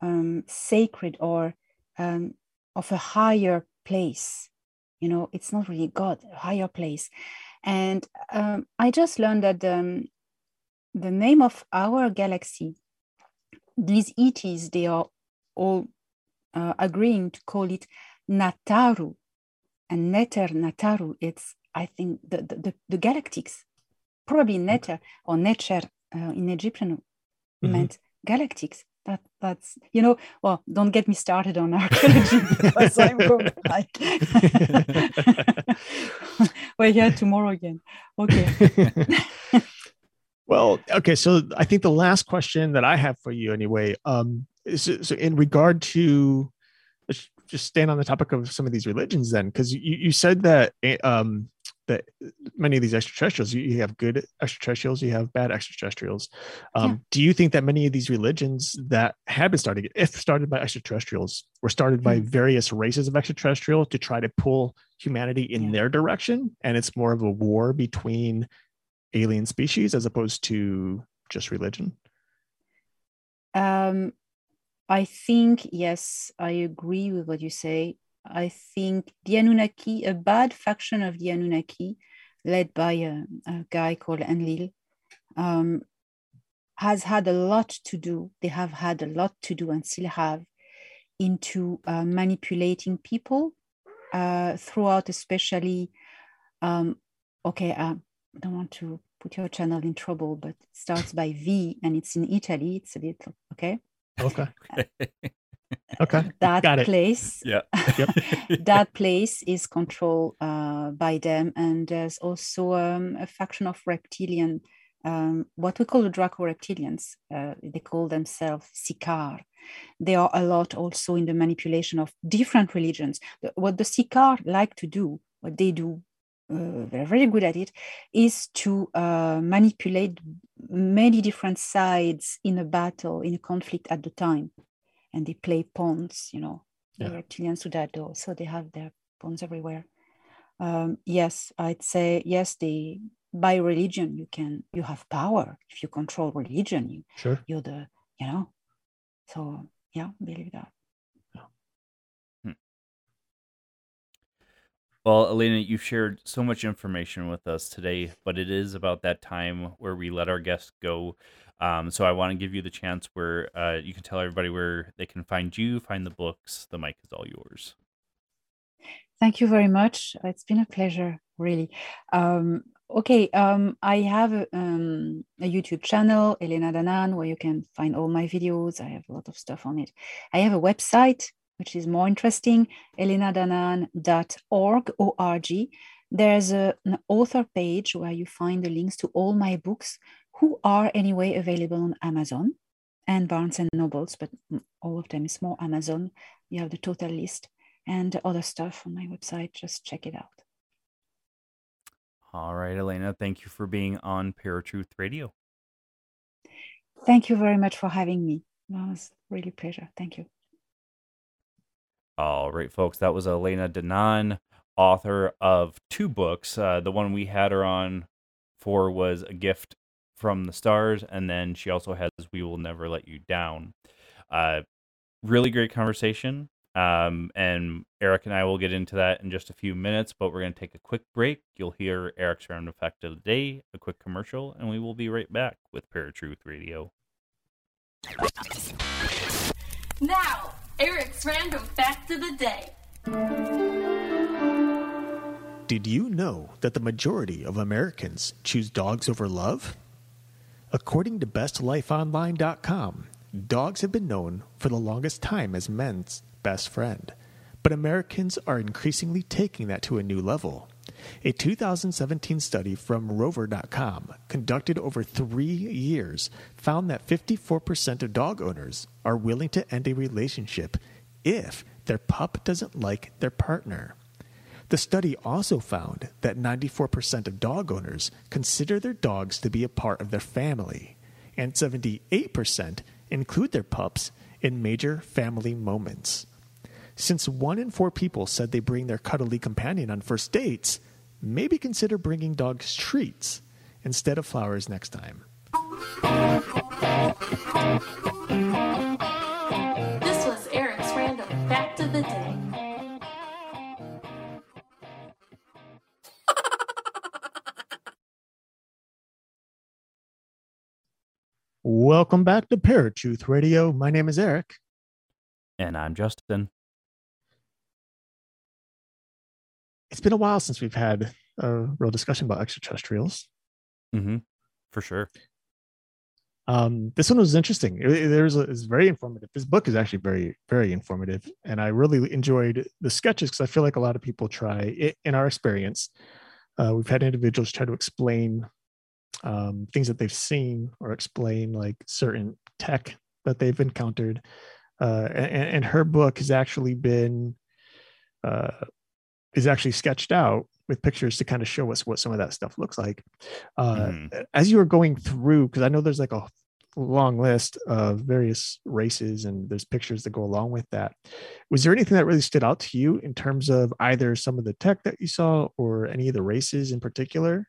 um, sacred or um, of a higher place you know it's not really god a higher place and um, i just learned that um, the name of our galaxy, these ETs, they are all uh, agreeing to call it Nataru. And Neter, Nataru, it's, I think, the, the, the, the galactics. Probably Neter or Necher uh, in Egyptian mm-hmm. meant galactics. That, that's, you know, well, don't get me started on archaeology because I'm going like, we're here tomorrow again. Okay. Well, okay. So I think the last question that I have for you, anyway, um, is so in regard to just stand on the topic of some of these religions, then, because you, you said that eh, um, that many of these extraterrestrials, you, have good extraterrestrials, you have bad extraterrestrials. Um, yeah. Do you think that many of these religions that have been started, if started by extraterrestrials, were started by mm-hmm. various races of extraterrestrial to try to pull humanity in yeah. their direction, and it's more of a war between alien species as opposed to just religion? Um, I think, yes, I agree with what you say. I think the Anunnaki, a bad faction of the Anunnaki, led by a, a guy called Enlil, um, has had a lot to do. They have had a lot to do and still have into uh, manipulating people uh, throughout, especially. Um, okay, uh, I don't want to put your channel in trouble, but it starts by V and it's in Italy. It's a little okay. Okay. Okay. that Got place Yeah. that place is controlled uh, by them and there's also um, a faction of reptilian um, what we call the draco reptilians uh, they call themselves Ciakahrr they are a lot also in the manipulation of different religions. What the Ciakahrr like to do what they do uh, they're very good at it is to uh, manipulate many different sides in a battle in a conflict at the time and they play pawns you know the Yeah. reptilians do that though so they have their pawns everywhere um, yes i'd say yes they by religion you can you have power if you control religion you Sure. you're the you know so yeah believe that Well, Elena, you've shared so much information with us today, but it is about that time where we let our guests go. Um, so I want to give you the chance where uh, you can tell everybody where they can find you, find the books. The mic is all yours. Thank you very much. It's been a pleasure, really. Um, okay, um, I have a, um, a YouTube channel, Elena Danaan, where you can find all my videos. I have a lot of stuff on it. I have a website, which is more interesting, elenadanaan.org, O-R-G. There's a, an author page where you find the links to all my books, who are anyway available on Amazon and Barnes and Nobles, but all of them is more Amazon. You have the total list and other stuff on my website. Just check it out. All right, Elena, thank you for being on Paratruth Radio. Thank you very much for having me. That was really a pleasure. Thank you. All right, folks, that was Elena Danaan, author of two books. Uh, the one we had her on for was A Gift from the Stars, and then she also has We Will Never Let You Down. Uh, really great conversation. Um, and Eric and I will get into that in just a few minutes, but we're going to take a quick break. You'll hear Eric's round effect of the day, a quick commercial, and we will be right back with Paratruth Radio. Now, Eric's random fact of the day. Did you know that the majority of Americans choose dogs over love? According to BestLifeOnline.com, dogs have been known for the longest time as men's best friend, but Americans are increasingly taking that to a new level. A 2017 study from Rover.com, conducted over three years, found that 54% of dog owners are willing to end a relationship if their pup doesn't like their partner. The study also found that 94% of dog owners consider their dogs to be a part of their family, and 78% include their pups in major family moments. Since one in four people said they bring their cuddly companion on first dates, maybe consider bringing dogs treats instead of flowers next time. Welcome back to Paratruth Radio. My name is Eric. And I'm Justin. It's been a while since we've had a real discussion about extraterrestrials. Mm-hmm. For sure. Um, this one was interesting. It, it- there's a, it's very informative. This book is actually very, very informative, and I really enjoyed the sketches because I feel like a lot of people try, i in our experience, uh, we've had individuals try to explain um, things that they've seen or explain like certain tech that they've encountered. Uh, and, and her book has actually been uh, is actually sketched out with pictures to kind of show us what some of that stuff looks like. Uh, Mhm. As you were going through, because I know there's like a long list of various races and there's pictures that go along with that. Was there anything that really stood out to you in terms of either some of the tech that you saw or any of the races in particular?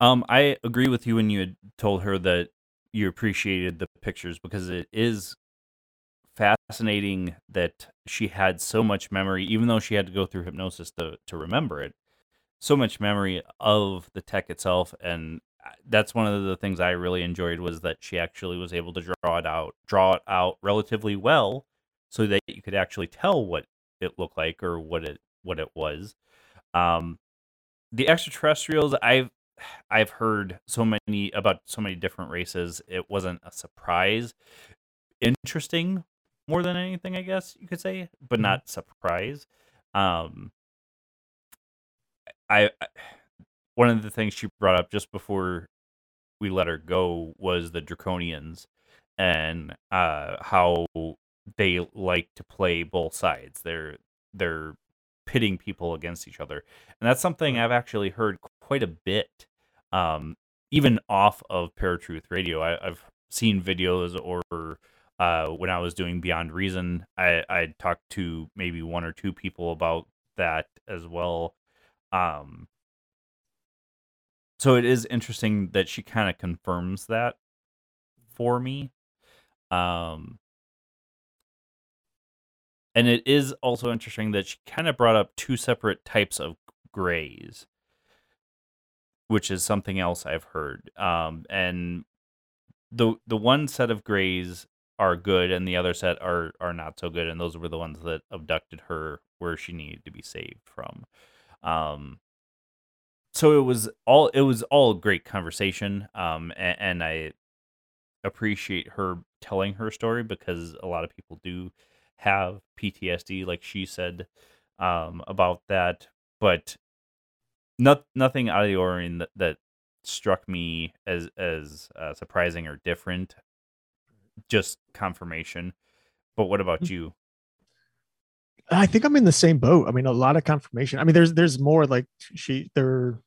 Um, I agree with you when you had told her that you appreciated the pictures because it is fascinating that she had so much memory, even though she had to go through hypnosis to to remember it. So much memory of the tech itself, and that's one of the things I really enjoyed was that she actually was able to draw it out, draw it out relatively well, so that you could actually tell what it looked like or what it what it was. Um, the extraterrestrials, I've I've heard so many about so many different races. It wasn't a surprise. Interesting more than anything, I guess you could say, but Mhm. not surprise. Um, I, I one of the things she brought up just before we let her go was the draconians and uh how they like to play both sides they're they're pitting people against each other and that's something i've actually heard quite a bit um even off of paratruth radio I, i've seen videos or uh when i was doing beyond reason i i talked to maybe one or two people about that as well um so it is interesting that she kind of confirms that for me um and it is also interesting that she kind of brought up two separate types of grays which is something else i've heard um and the the one set of grays are good and the other set are are not so good and those were the ones that abducted her where she needed to be saved from um so it was all it was all great conversation um and, and i appreciate her telling her story because a lot of people do have ptsd like she said um about that but not nothing out of the ordinary that, that struck me as as uh, surprising or different just confirmation but what about you I think I'm in the same boat. I mean, a lot of confirmation. I mean, there's there's more like she there are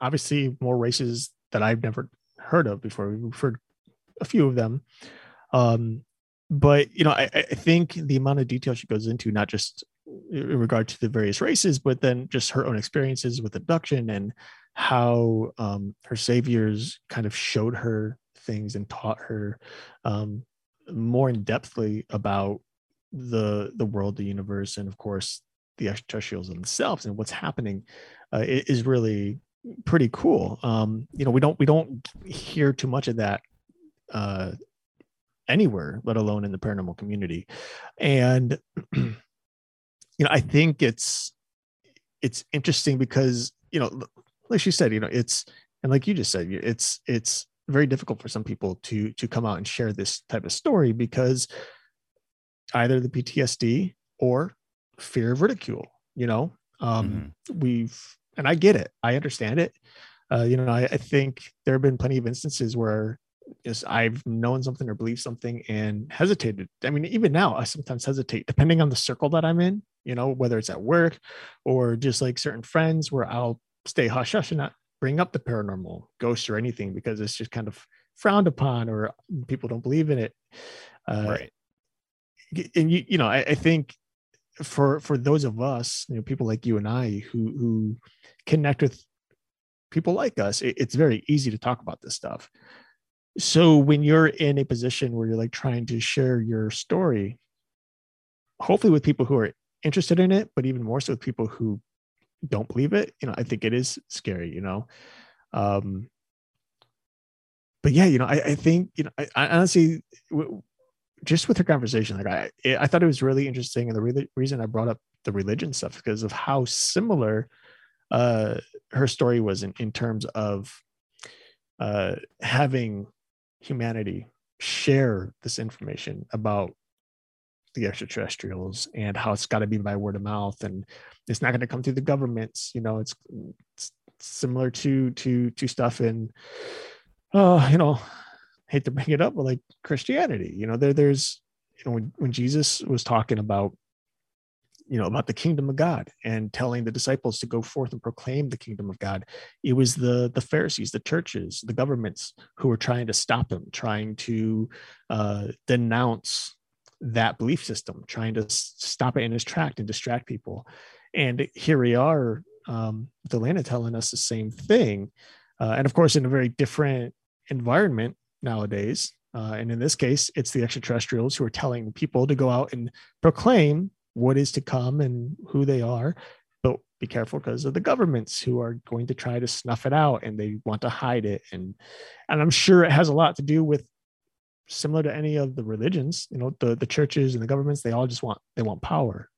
obviously more races that I've never heard of before. We've heard a few of them. Um, but you know, I, I think the amount of detail she goes into, not just in regard to the various races, but then just her own experiences with abduction and how um, her saviors kind of showed her things and taught her um, more in depthly about the the world, the universe, and of course the extraterrestrials themselves and what's happening uh, is really pretty cool. Um, you know, we don't we don't hear too much of that uh, anywhere, let alone in the paranormal community. And you know, I think it's it's interesting because you know, like she said, you know, it's and like you just said, it's it's very difficult for some people to to come out and share this type of story because either the PTSD or fear of ridicule. You know, um, we've and I get it, I understand it. Uh, you know, I, I think there have been plenty of instances where is I've known something or believed something and hesitated. I mean, even now, I sometimes hesitate depending on the circle that I'm in, you know, whether it's at work or just like certain friends where I'll stay hush hush and not bring up the paranormal, ghosts, or anything because it's just kind of frowned upon or people don't believe in it. Uh, right and you, you know, I, I think for for those of us, you know, people like you and I who who connect with people like us, it, it's very easy to talk about this stuff. So when you're in a position where you're like trying to share your story, hopefully with people who are interested in it, but even more so with people who don't believe it, you know, I think it is scary, you know. Um, but yeah, you know, I, I think, you know, I, I honestly, w- just with her conversation, like I, I thought it was really interesting, and the re- reason I brought up the religion stuff because of how similar uh, her story was in, in terms of uh, having humanity share this information about the extraterrestrials and how it's got to be by word of mouth and it's not going to come through the governments you know it's, it's similar to to to stuff in uh you know hate to bring it up but like christianity you know there there's you know when, when jesus was talking about you know about the kingdom of god and telling the disciples to go forth and proclaim the kingdom of god it was the the pharisees the churches the governments who were trying to stop him trying to uh denounce that belief system trying to stop it in its track and distract people and here we are um delana telling us the same thing uh, and of course in a very different environment nowadays. Uh, and in this case, it's the extraterrestrials who are telling people to go out and proclaim what is to come and who they are. But be careful because of the governments who are going to try to snuff it out and they want to hide it. And and I'm sure it has a lot to do with similar to any of the religions, you know, the, the churches and the governments, they all just want they want power.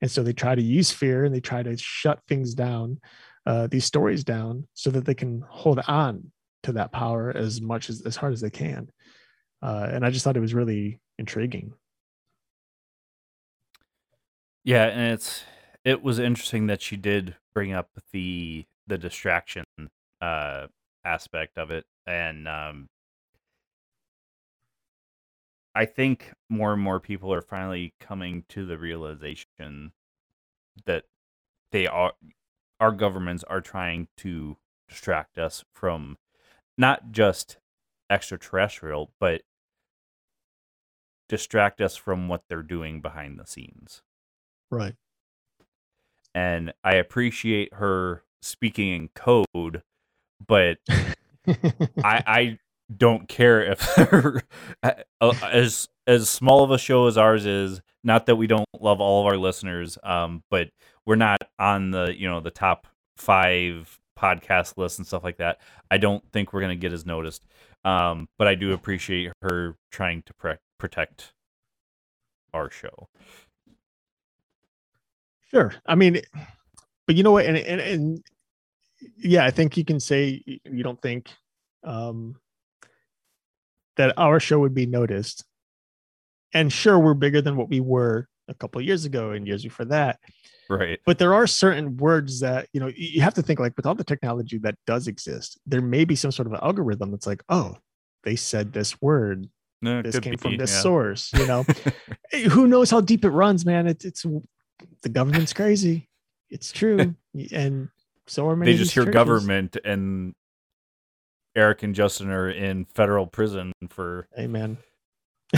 And so they try to use fear and they try to shut things down, uh, these stories down, so that they can hold on to that power as much as as hard as they can. Uh, and I just thought it was really intriguing. Yeah, and it's it was interesting that she did bring up the the distraction uh aspect of it and um I think more and more people are finally coming to the realization that they are our governments are trying to distract us from not just extraterrestrial but distract us from what they're doing behind the scenes. Right. And I appreciate her speaking in code, but I I don't care if as as small of a show as ours is. Not that we don't love all of our listeners, um, but we're not on the you know the top five podcast lists and stuff like that. I don't think we're gonna get as noticed. Um, but I do appreciate her trying to pre- protect our show. Sure. I mean, but you know what? And, and, and yeah, I think you can say you don't think um, that our show would be noticed. And sure, we're bigger than what we were a couple years ago and years before that. Right. But there are certain words that, you know, you have to think like with all the technology that does exist, there may be some sort of algorithm that's like, oh, they said this word. No, this came be, from this yeah. source, you know. Who knows how deep it runs, man? It's it's the government's crazy. It's true. and so are many. They just hear churches. government and Eric and Justin are in federal prison for Amen.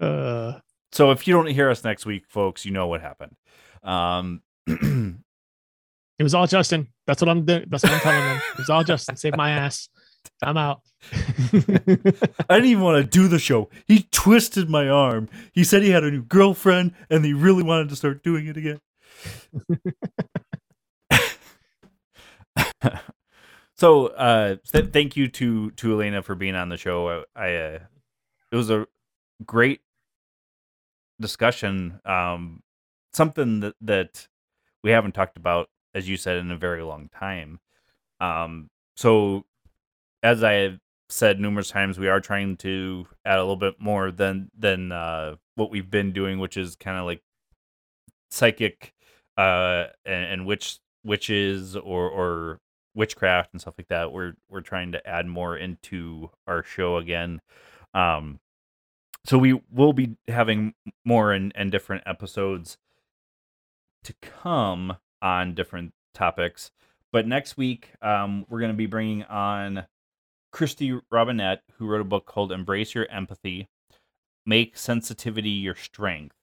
uh, So if you don't hear us next week, folks, you know what happened. Um it was all Justin. That's what I'm doing. That's what I'm telling them. It was all Justin. Save my ass. I'm out. I didn't even want to do the show. He twisted my arm. He said he had a new girlfriend and he really wanted to start doing it again. so, uh, th- thank you to to Elena for being on the show. I, I uh, it was a great discussion. Um, something that that we haven't talked about, as you said, in a very long time. Um, so as I have said numerous times, we are trying to add a little bit more than than uh, what we've been doing, which is kind of like psychic uh, and, and witch witches or or witchcraft and stuff like that. We're we're trying to add more into our show again. Um, so we will be having more and, and different episodes to come on different topics. But next week, um, we're going to be bringing on Kristy Robinett, who wrote a book called Embrace Your Empathy Make Sensitivity Your Strength.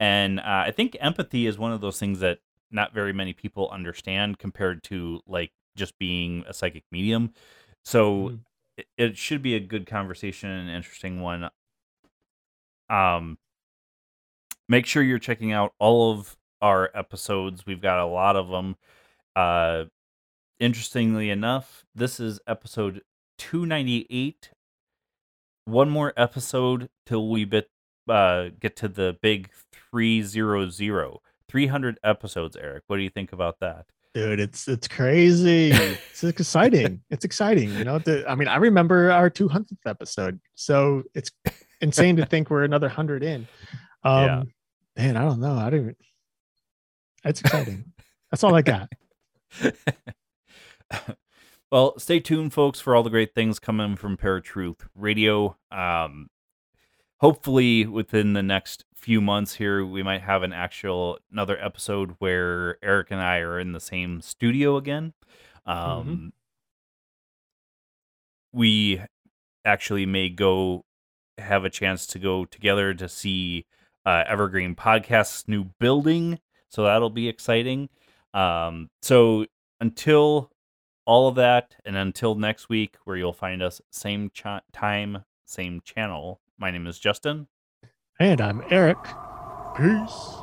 And uh, I think empathy is one of those things that not very many people understand compared to like just being a psychic medium. So Mhm. it, it should be a good conversation and an interesting one. Um, make sure you're checking out all of our episodes. We've got a lot of them. Uh, interestingly enough, this is episode 298. One more episode till we bit, uh, get to the big 300. 300 episodes, Eric. What do you think about that? dude it's it's crazy it's exciting it's exciting you know the, i mean i remember our 200th episode so it's insane to think we're another 100 in um Yeah. man i don't know i don't it's exciting that's all i got well, stay tuned, folks, for all the great things coming from Paratruth Radio. Um, hopefully, within the next few months here, we might have an actual another episode where Eric and I are in the same studio again. Um, We actually may go have a chance to go together to see uh, Evergreen Podcast's new building, so that'll be exciting. Um, so until all of that. And until next week, where you'll find us same ch- time, same channel. My name is Justin. And I'm Eric. Peace.